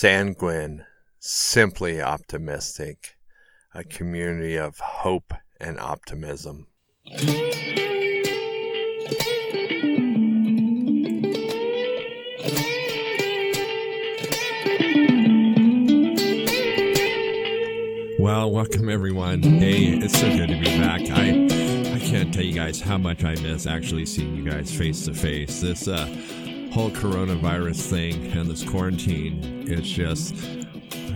sanguine, simply optimistic, a community of hope and optimism. Well, welcome everyone. Hey, it's so good to be back. I I can't tell you guys how much I miss actually seeing you guys face to face. This uh, whole coronavirus thing and this quarantine, it's just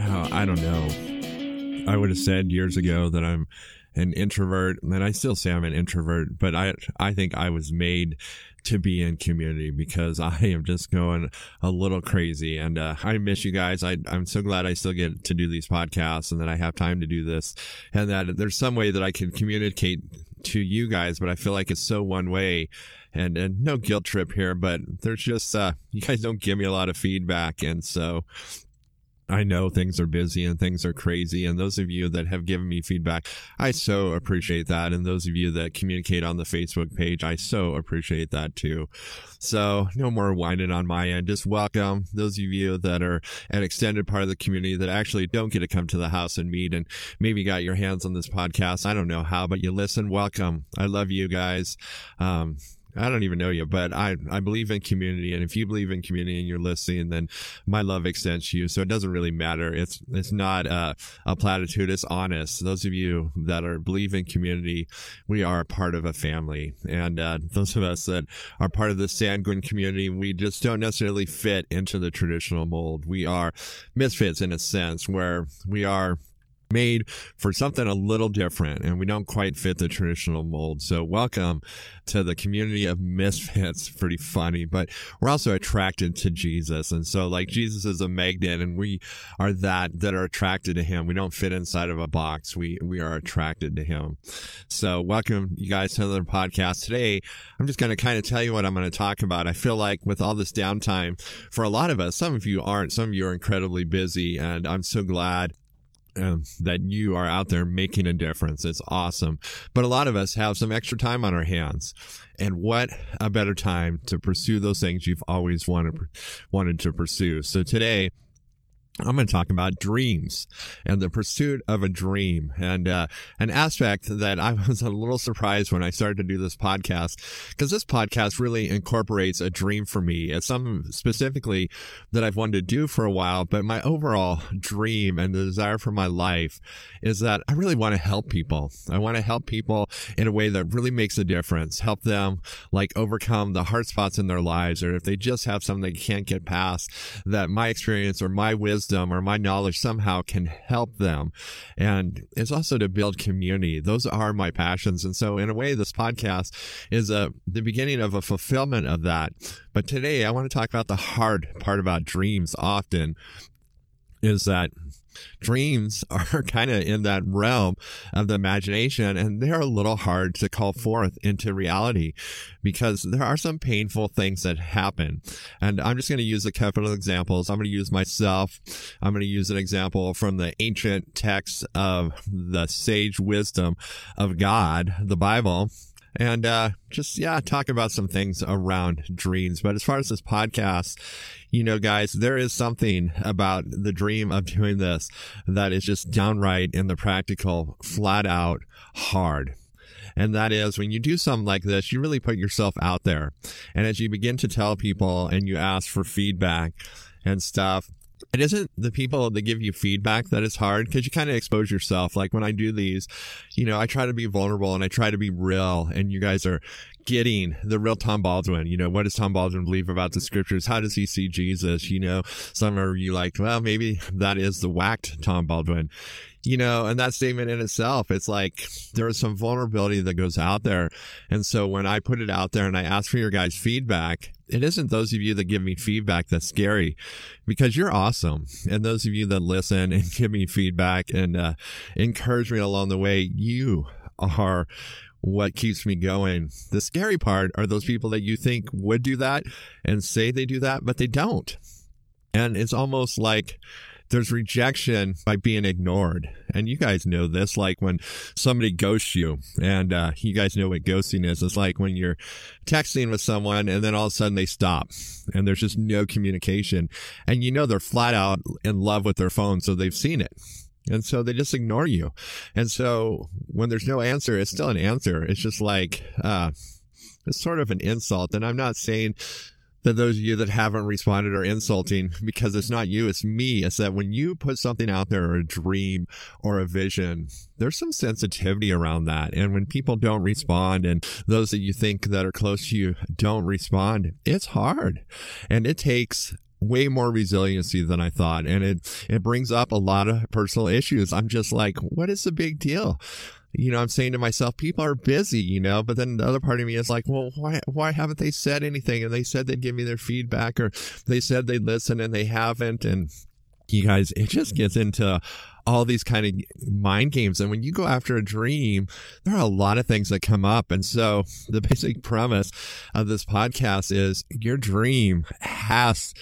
uh, I don't know. I would have said years ago that I'm an introvert, and I still say I'm an introvert, but I I think I was made to be in community because I am just going a little crazy and uh, I miss you guys. I, I'm so glad I still get to do these podcasts and that I have time to do this and that there's some way that I can communicate to you guys, but I feel like it's so one way and, and no guilt trip here, but there's just, uh, you guys don't give me a lot of feedback. And so I know things are busy and things are crazy. And those of you that have given me feedback, I so appreciate that. And those of you that communicate on the Facebook page, I so appreciate that too. So no more whining on my end. Just welcome those of you that are an extended part of the community that actually don't get to come to the house and meet and maybe got your hands on this podcast. I don't know how, but you listen. Welcome. I love you guys. Um, I don't even know you, but I, I believe in community. And if you believe in community and you're listening, then my love extends to you. So it doesn't really matter. It's, it's not a, a platitude. It's honest. Those of you that are believe in community, we are part of a family. And, uh, those of us that are part of the sanguine community, we just don't necessarily fit into the traditional mold. We are misfits in a sense where we are made for something a little different and we don't quite fit the traditional mold. So welcome to the community of misfits. Pretty funny, but we're also attracted to Jesus. And so like Jesus is a magnet and we are that that are attracted to him. We don't fit inside of a box. We, we are attracted to him. So welcome you guys to another podcast today. I'm just going to kind of tell you what I'm going to talk about. I feel like with all this downtime for a lot of us, some of you aren't, some of you are incredibly busy and I'm so glad um, that you are out there making a difference. It's awesome. But a lot of us have some extra time on our hands. And what a better time to pursue those things you've always wanted, wanted to pursue. So today, I'm going to talk about dreams and the pursuit of a dream and uh, an aspect that I was a little surprised when I started to do this podcast because this podcast really incorporates a dream for me. It's something specifically that I've wanted to do for a while, but my overall dream and the desire for my life is that I really want to help people. I want to help people in a way that really makes a difference, help them like overcome the hard spots in their lives, or if they just have something they can't get past, that my experience or my wisdom wisdom or my knowledge somehow can help them. And it's also to build community. Those are my passions. And so in a way, this podcast is a, the beginning of a fulfillment of that. But today I want to talk about the hard part about dreams often is that dreams are kind of in that realm of the imagination and they're a little hard to call forth into reality because there are some painful things that happen. And I'm just going to use a couple of examples. I'm going to use myself. I'm going to use an example from the ancient texts of the sage wisdom of God, the Bible and uh, just yeah talk about some things around dreams but as far as this podcast you know, guys, there is something about the dream of doing this that is just downright in the practical, flat out hard. And that is when you do something like this, you really put yourself out there. And as you begin to tell people and you ask for feedback and stuff, it isn't the people that give you feedback that is hard because you kind of expose yourself. Like when I do these, you know, I try to be vulnerable and I try to be real and you guys are getting the real Tom Baldwin. You know, what does Tom Baldwin believe about the scriptures? How does he see Jesus? You know, some are you like, well, maybe that is the whacked Tom Baldwin you know, and that statement in itself, it's like there is some vulnerability that goes out there. And so when I put it out there and I ask for your guys' feedback, it isn't those of you that give me feedback that's scary because you're awesome. And those of you that listen and give me feedback and uh, encourage me along the way, you are what keeps me going. The scary part are those people that you think would do that and say they do that, but they don't. And it's almost like there's rejection by being ignored. And you guys know this, like when somebody ghosts you and, uh, you guys know what ghosting is. It's like when you're texting with someone and then all of a sudden they stop and there's just no communication and you know they're flat out in love with their phone. So they've seen it. And so they just ignore you. And so when there's no answer, it's still an answer. It's just like, uh, it's sort of an insult. And I'm not saying that those of you that haven't responded are insulting because it's not you, it's me. It's that when you put something out there or a dream or a vision, there's some sensitivity around that. And when people don't respond and those that you think that are close to you don't respond, it's hard and it takes way more resiliency than I thought. And it, it brings up a lot of personal issues. I'm just like, what is the big deal? You know, I'm saying to myself, people are busy, you know, but then the other part of me is like, well, why, why haven't they said anything? And they said they'd give me their feedback or they said they'd listen and they haven't. And you guys, it just gets into all these kind of mind games. And when you go after a dream, there are a lot of things that come up. And so the basic premise of this podcast is your dream has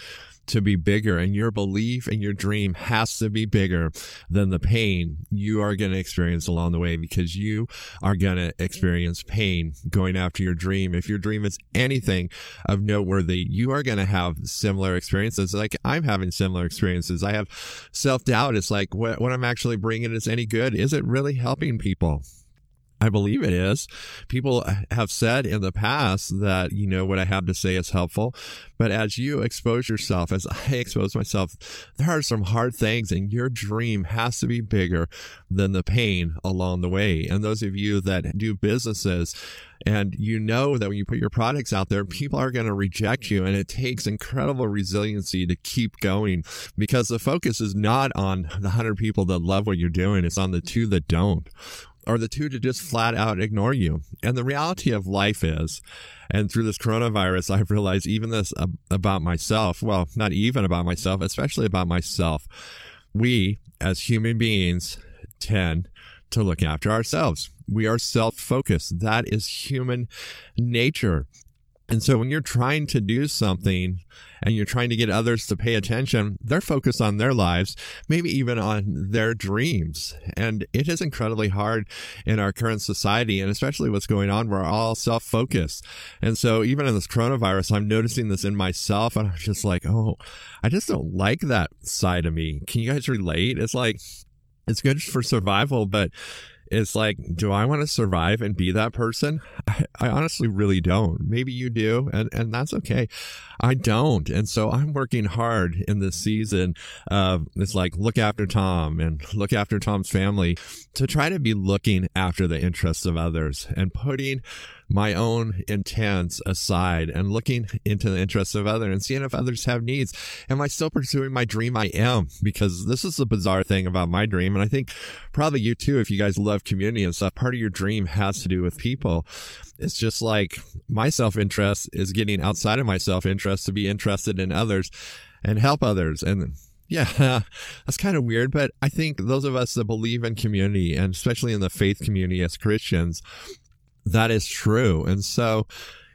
to be bigger and your belief and your dream has to be bigger than the pain you are going to experience along the way because you are going to experience pain going after your dream. If your dream is anything of noteworthy, you are going to have similar experiences. Like I'm having similar experiences. I have self doubt. It's like what, what I'm actually bringing is any good. Is it really helping people? I believe it is. People have said in the past that, you know, what I have to say is helpful. But as you expose yourself, as I expose myself, there are some hard things and your dream has to be bigger than the pain along the way. And those of you that do businesses, and you know that when you put your products out there, people are going to reject you. And it takes incredible resiliency to keep going because the focus is not on the 100 people that love what you're doing. It's on the two that don't or the two to just flat out ignore you. And the reality of life is, and through this coronavirus, I've realized even this about myself. Well, not even about myself, especially about myself. We as human beings tend to look after ourselves. We are self focused. That is human nature. And so when you're trying to do something and you're trying to get others to pay attention, they're focused on their lives, maybe even on their dreams. And it is incredibly hard in our current society and especially what's going on. We're all self focused. And so even in this coronavirus, I'm noticing this in myself and I'm just like, Oh, I just don't like that side of me. Can you guys relate? It's like, it's good for survival, but it's like, do I want to survive and be that person? I, I, honestly really don't. Maybe you do, and, and that's okay. I don't. And so I'm working hard in this season. Uh, it's like look after Tom and look after Tom's family to try to be looking after the interests of others and putting my own intents aside and looking into the interests of others and seeing if others have needs. Am I still pursuing my dream? I am because this is the bizarre thing about my dream. And I think probably you too, if you guys love community and stuff, part of your dream has to do with people. It's just like my self interest is getting outside of my self interest to be interested in others and help others. And yeah, that's kind of weird, but I think those of us that believe in community and especially in the faith community as Christians, that is true. And so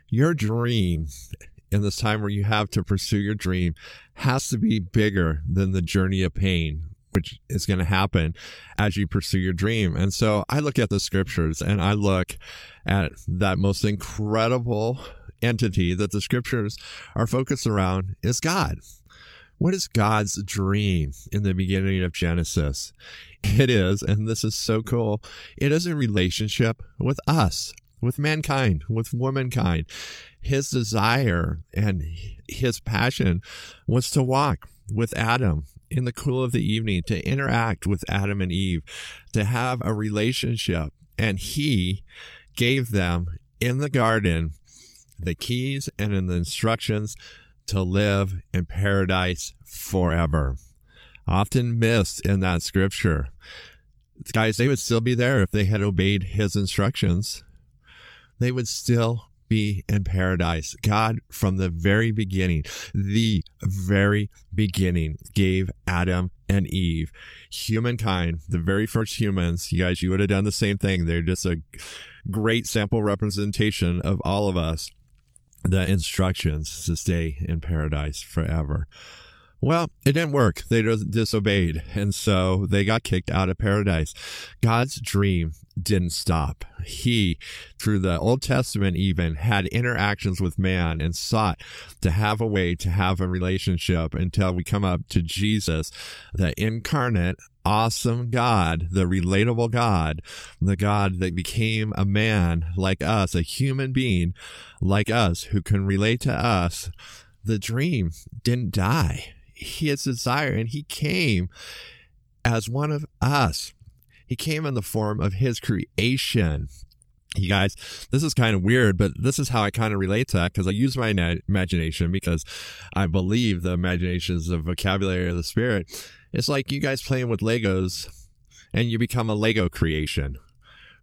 your dream in this time where you have to pursue your dream has to be bigger than the journey of pain, which is going to happen as you pursue your dream. And so I look at the scriptures and I look at that most incredible entity that the scriptures are focused around is God. What is God's dream in the beginning of Genesis? It is, and this is so cool, it is a relationship with us, with mankind, with womankind. His desire and his passion was to walk with Adam in the cool of the evening, to interact with Adam and Eve, to have a relationship. And he gave them in the garden the keys and in the instructions to live in paradise forever. Often missed in that scripture. Guys, they would still be there if they had obeyed his instructions. They would still be in paradise. God, from the very beginning, the very beginning, gave Adam and Eve, humankind, the very first humans. You guys, you would have done the same thing. They're just a great sample representation of all of us the instructions to stay in paradise forever. Well, it didn't work. They disobeyed. And so they got kicked out of paradise. God's dream didn't stop. He, through the Old Testament even, had interactions with man and sought to have a way to have a relationship until we come up to Jesus, the incarnate, awesome God, the relatable God, the God that became a man like us, a human being like us who can relate to us. The dream didn't die his desire and he came as one of us. He came in the form of his creation. You guys, this is kind of weird, but this is how I kind of relate to that because I use my imagination because I believe the imagination is the vocabulary of the spirit. It's like you guys playing with Legos and you become a Lego creation.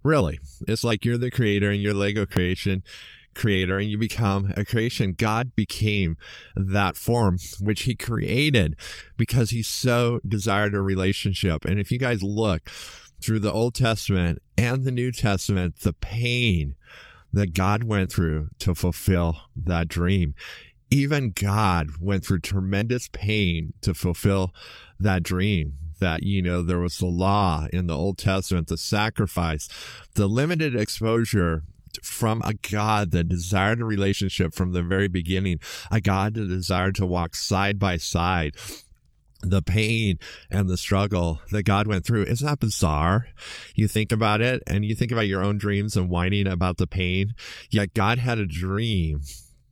Really. It's like you're the creator and your Lego creation creator and you become a creation. God became that form which he created because he so desired a relationship. And if you guys look through the Old Testament and the New Testament, the pain that God went through to fulfill that dream. Even God went through tremendous pain to fulfill that dream that, you know, there was the law in the Old Testament, the sacrifice, the limited exposure from a God that desired a relationship from the very beginning, a God that desired to walk side by side the pain and the struggle that God went through. Isn't that bizarre? You think about it and you think about your own dreams and whining about the pain. Yet God had a dream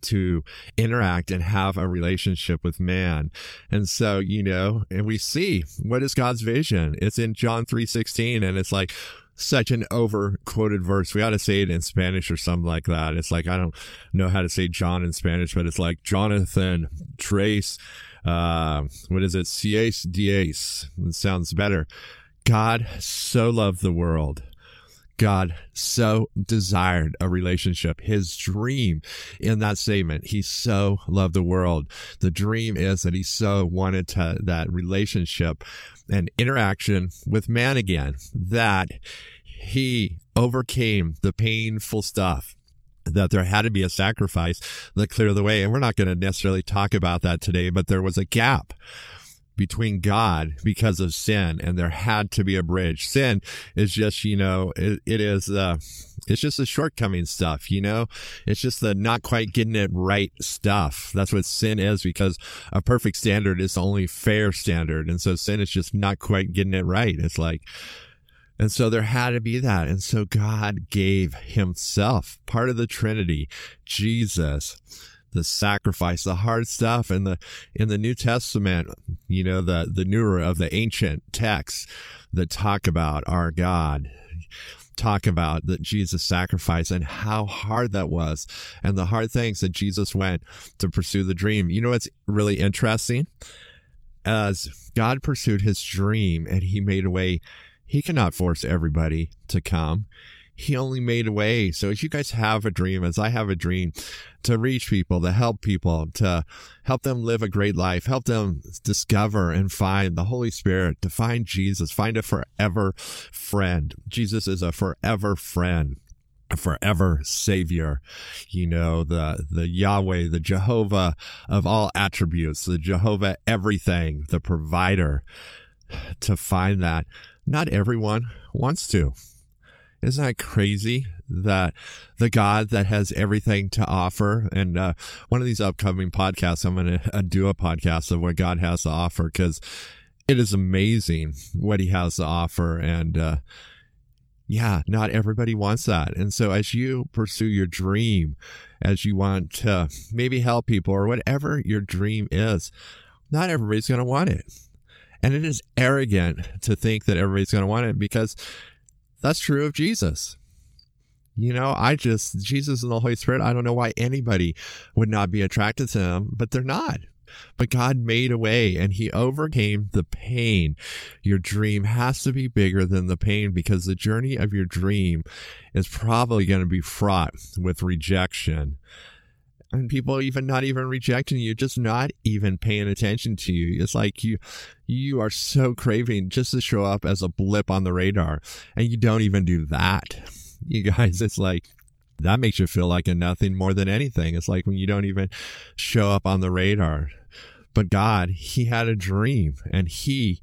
to interact and have a relationship with man. And so, you know, and we see what is God's vision? It's in John 3:16 and it's like such an over quoted verse. We ought to say it in Spanish or something like that. It's like, I don't know how to say John in Spanish, but it's like Jonathan Trace, uh, what is it? Cies dies. It sounds better. God so loved the world. God so desired a relationship. His dream in that statement, he so loved the world. The dream is that he so wanted to, that relationship and interaction with man again, that he overcame the painful stuff that there had to be a sacrifice that cleared the way. And we're not going to necessarily talk about that today, but there was a gap between God because of sin, and there had to be a bridge. Sin is just, you know, it, it is, uh, it's just the shortcoming stuff, you know? It's just the not quite getting it right stuff. That's what sin is because a perfect standard is the only fair standard. And so sin is just not quite getting it right. It's like, and so there had to be that. And so God gave himself, part of the Trinity, Jesus, the sacrifice, the hard stuff in the, in the New Testament, you know, the, the newer of the ancient texts that talk about our God talk about that Jesus sacrifice and how hard that was and the hard things that Jesus went to pursue the dream. You know what's really interesting? As God pursued his dream and he made a way, he cannot force everybody to come he only made a way. So if you guys have a dream, as I have a dream, to reach people, to help people, to help them live a great life, help them discover and find the Holy Spirit, to find Jesus, find a forever friend. Jesus is a forever friend forever savior you know the the yahweh the jehovah of all attributes the jehovah everything the provider to find that not everyone wants to isn't that crazy that the God that has everything to offer? And uh, one of these upcoming podcasts, I'm going to uh, do a podcast of what God has to offer because it is amazing what He has to offer. And uh, yeah, not everybody wants that. And so as you pursue your dream, as you want to maybe help people or whatever your dream is, not everybody's going to want it. And it is arrogant to think that everybody's going to want it because that's true of Jesus. You know, I just, Jesus and the Holy Spirit, I don't know why anybody would not be attracted to them, but they're not. But God made a way and he overcame the pain. Your dream has to be bigger than the pain because the journey of your dream is probably going to be fraught with rejection and people even not even rejecting you, just not even paying attention to you. It's like you, you are so craving just to show up as a blip on the radar and you don't even do that. You guys, it's like, that makes you feel like a nothing more than anything. It's like when you don't even show up on the radar. But God, he had a dream and he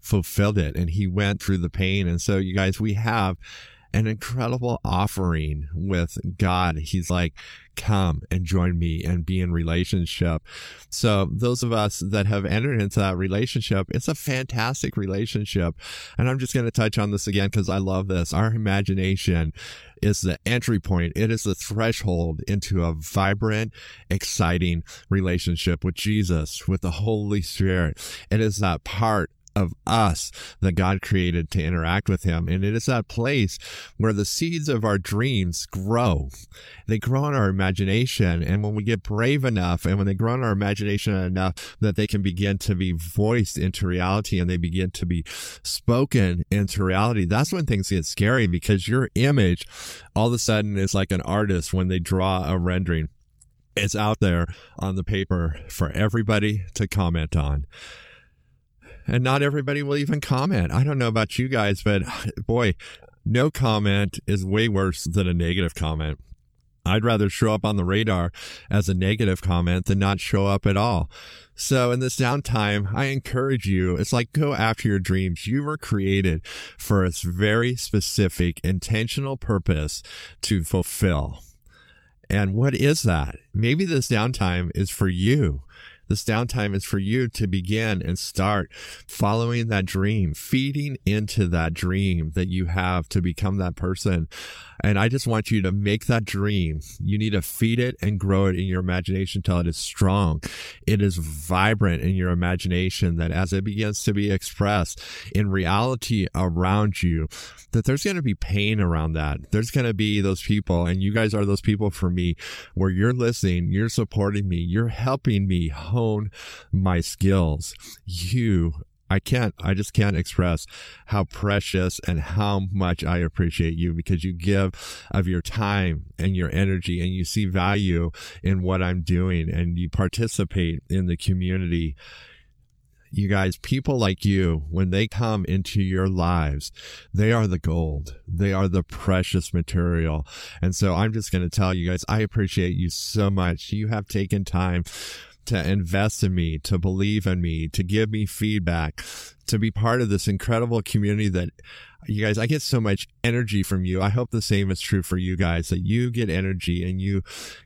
fulfilled it and he went through the pain. And so you guys, we have an incredible offering with God. He's like, come and join me and be in relationship. So those of us that have entered into that relationship, it's a fantastic relationship. And I'm just going to touch on this again because I love this. Our imagination is the entry point. It is the threshold into a vibrant, exciting relationship with Jesus, with the Holy Spirit. It is that part of us that God created to interact with Him. And it is that place where the seeds of our dreams grow. They grow in our imagination. And when we get brave enough and when they grow in our imagination enough that they can begin to be voiced into reality and they begin to be spoken into reality, that's when things get scary because your image all of a sudden is like an artist when they draw a rendering. It's out there on the paper for everybody to comment on and not everybody will even comment. I don't know about you guys, but boy, no comment is way worse than a negative comment. I'd rather show up on the radar as a negative comment than not show up at all. So in this downtime, I encourage you, it's like go after your dreams. You were created for a very specific intentional purpose to fulfill. And what is that? Maybe this downtime is for you this downtime is for you to begin and start following that dream, feeding into that dream that you have to become that person. And I just want you to make that dream. You need to feed it and grow it in your imagination until it is strong. It is vibrant in your imagination that as it begins to be expressed in reality around you, that there's going to be pain around that. There's going to be those people, and you guys are those people for me where you're listening, you're supporting me, you're helping me hone my skills. You I can't, I just can't express how precious and how much I appreciate you because you give of your time and your energy and you see value in what I'm doing and you participate in the community. You guys, people like you, when they come into your lives, they are the gold. They are the precious material. And so I'm just going to tell you guys, I appreciate you so much. You have taken time to invest in me, to believe in me, to give me feedback, to be part of this incredible community that you guys, I get so much energy from you. I hope the same is true for you guys that you get energy and you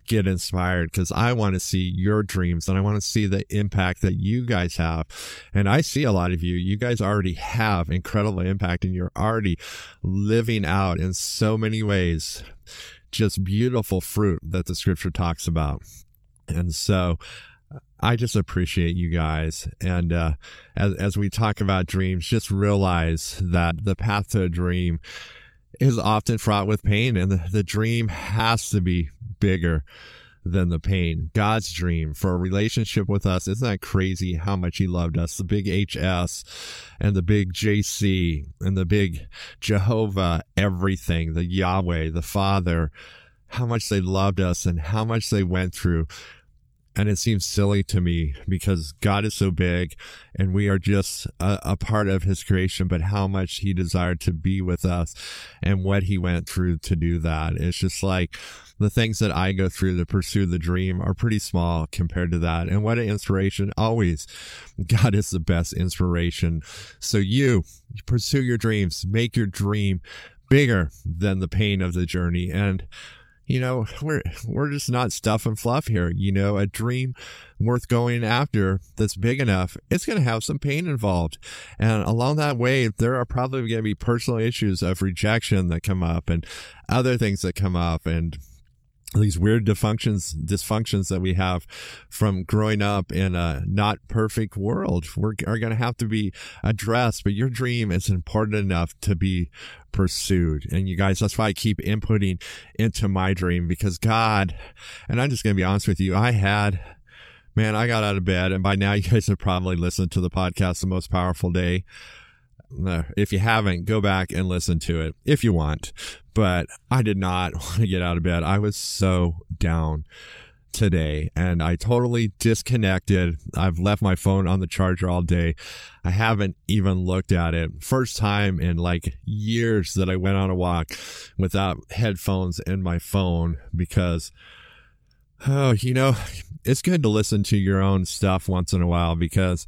get inspired because I want to see your dreams and I want to see the impact that you guys have. And I see a lot of you. You guys already have incredible impact and you're already living out in so many ways just beautiful fruit that the scripture talks about. And so I just appreciate you guys. And uh, as, as we talk about dreams, just realize that the path to a dream is often fraught with pain, and the, the dream has to be bigger than the pain. God's dream for a relationship with us. Isn't that crazy how much He loved us? The big HS and the big JC and the big Jehovah, everything, the Yahweh, the Father, how much they loved us and how much they went through and it seems silly to me because God is so big and we are just a, a, part of his creation, but how much he desired to be with us and what he went through to do that. It's just like the things that I go through to pursue the dream are pretty small compared to that. And what an inspiration always. God is the best inspiration. So you, you pursue your dreams, make your dream bigger than the pain of the journey. And you know, we're we're just not stuff and fluff here. You know, a dream worth going after that's big enough, it's going to have some pain involved. And along that way, there are probably going to be personal issues of rejection that come up and other things that come up and these weird dysfunctions dysfunctions that we have from growing up in a not perfect world. We're, are going to have to be addressed but your dream is important enough to be pursued. And you guys that's why i keep inputting into my dream because god and i'm just going to be honest with you i had man i got out of bed and by now you guys have probably listened to the podcast the most powerful day if you haven't, go back and listen to it if you want. But I did not want to get out of bed. I was so down today and I totally disconnected. I've left my phone on the charger all day. I haven't even looked at it. First time in like years that I went on a walk without headphones in my phone because Oh, you know, it's good to listen to your own stuff once in a while because,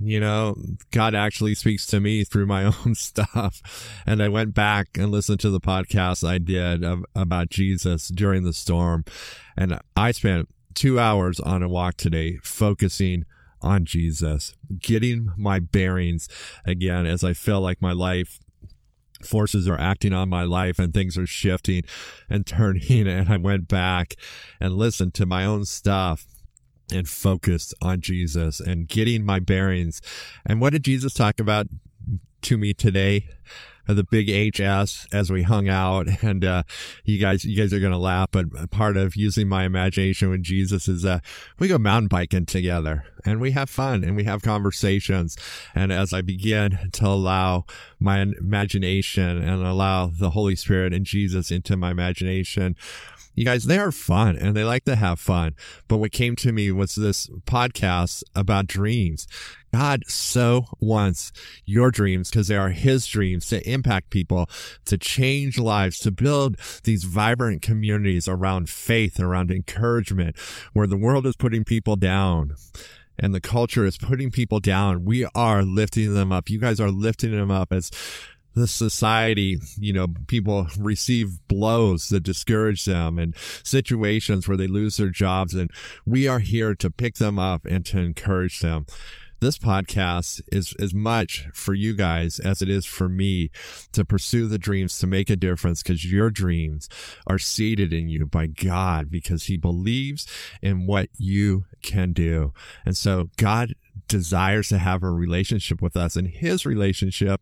you know, God actually speaks to me through my own stuff. And I went back and listened to the podcast I did of, about Jesus during the storm. And I spent two hours on a walk today focusing on Jesus, getting my bearings again as I feel like my life forces are acting on my life and things are shifting and turning. And I went back and listened to my own stuff and focused on Jesus and getting my bearings. And what did Jesus talk about to me today? the big HS as we hung out. And, uh, you guys, you guys are to laugh, but part of using my imagination with Jesus is, uh, we go mountain biking together and we have fun and we have conversations. And as I begin to allow my imagination and allow the Holy Spirit and Jesus into my imagination, you guys, they are fun and they like to have fun. But what came to me was this podcast about dreams. God so wants your dreams because they are his dreams to impact people, to change lives, to build these vibrant communities around faith, around encouragement, where the world is putting people down and the culture is putting people down. We are lifting them up. You guys are lifting them up as the society, you know, people receive blows that discourage them and situations where they lose their jobs. And we are here to pick them up and to encourage them. This podcast is as much for you guys as it is for me to pursue the dreams to make a difference because your dreams are seated in you by God because he believes in what you can do. And so God desires to have a relationship with us and his relationship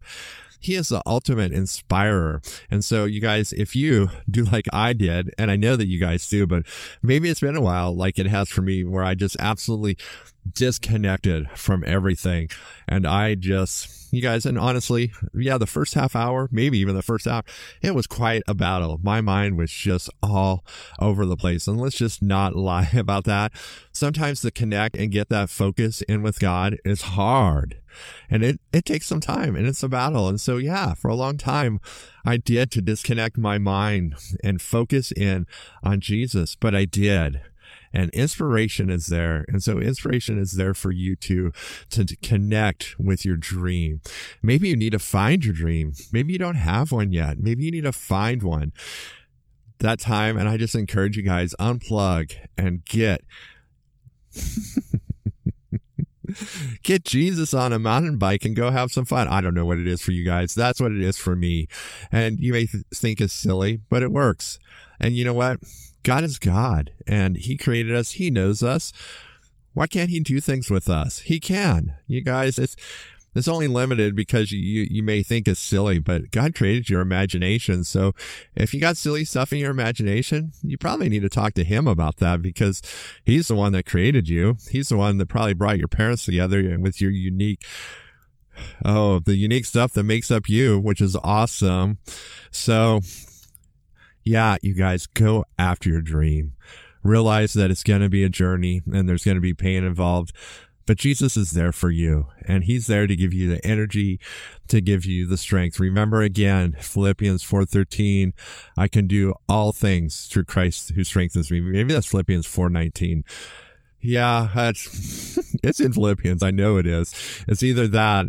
he is the ultimate inspirer. And so you guys, if you do like I did, and I know that you guys do, but maybe it's been a while like it has for me where I just absolutely disconnected from everything. And I just, you guys, and honestly, yeah, the first half hour, maybe even the first hour, it was quite a battle. My mind was just all over the place. And let's just not lie about that. Sometimes to connect and get that focus in with God is hard and it, it takes some time and it's a battle. And so, yeah, for a long time, I did to disconnect my mind and focus in on Jesus, but I did and inspiration is there. And so inspiration is there for you to, to, connect with your dream. Maybe you need to find your dream. Maybe you don't have one yet. Maybe you need to find one that time. And I just encourage you guys unplug and get get Jesus on a mountain bike and go have some fun. I don't know what it is for you guys. That's what it is for me. And you may th- think it's silly, but it works. And you know what? God is God and he created us. He knows us. Why can't he do things with us? He can. You guys, it's, it's only limited because you, you may think it's silly, but God created your imagination. So if you got silly stuff in your imagination, you probably need to talk to him about that because he's the one that created you. He's the one that probably brought your parents together with your unique oh, the unique stuff that makes up you, which is awesome. So yeah, you guys go after your dream. Realize that it's going to be a journey and there's going to be pain involved, but Jesus is there for you and he's there to give you the energy, to give you the strength. Remember again, Philippians 4.13, I can do all things through Christ who strengthens me. Maybe that's Philippians 4.19. Yeah, that's, it's in Philippians. I know it is. It's either that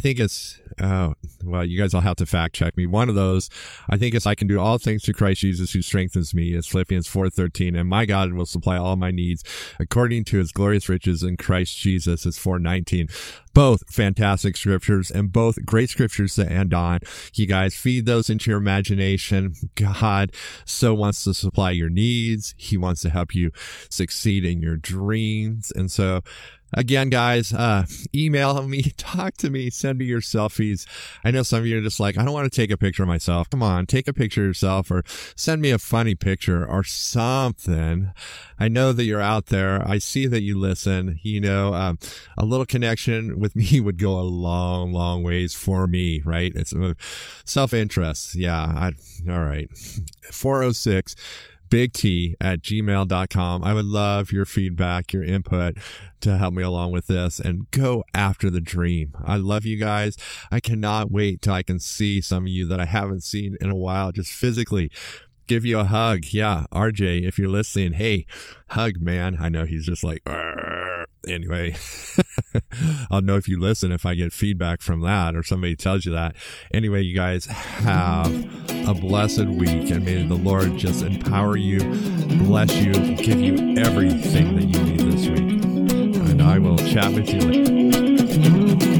think it's, uh, well, you guys will have to fact check me. One of those, I think it's I can do all things through Christ Jesus who strengthens me. It's Philippians 4.13. And my God will supply all my needs according to his glorious riches in Christ Jesus. It's 4.19. Both fantastic scriptures and both great scriptures to end on. You guys feed those into your imagination. God so wants to supply your needs. He wants to help you succeed in your dreams. And so, Again, guys, uh, email me, talk to me, send me your selfies. I know some of you are just like, I don't want to take a picture of myself. Come on, take a picture of yourself or send me a funny picture or something. I know that you're out there. I see that you listen. You know, um, a little connection with me would go a long, long ways for me, right? It's self interest. Yeah. I, all right. 406 big T at gmail.com. I would love your feedback, your input to help me along with this and go after the dream. I love you guys. I cannot wait till I can see some of you that I haven't seen in a while, just physically give you a hug. Yeah, RJ, if you're listening, hey, hug, man. I know he's just like, Arr. Anyway, I'll know if you listen if I get feedback from that or somebody tells you that. Anyway, you guys have a blessed week and may the Lord just empower you, bless you, give you everything that you need this week. And I will chat with you later.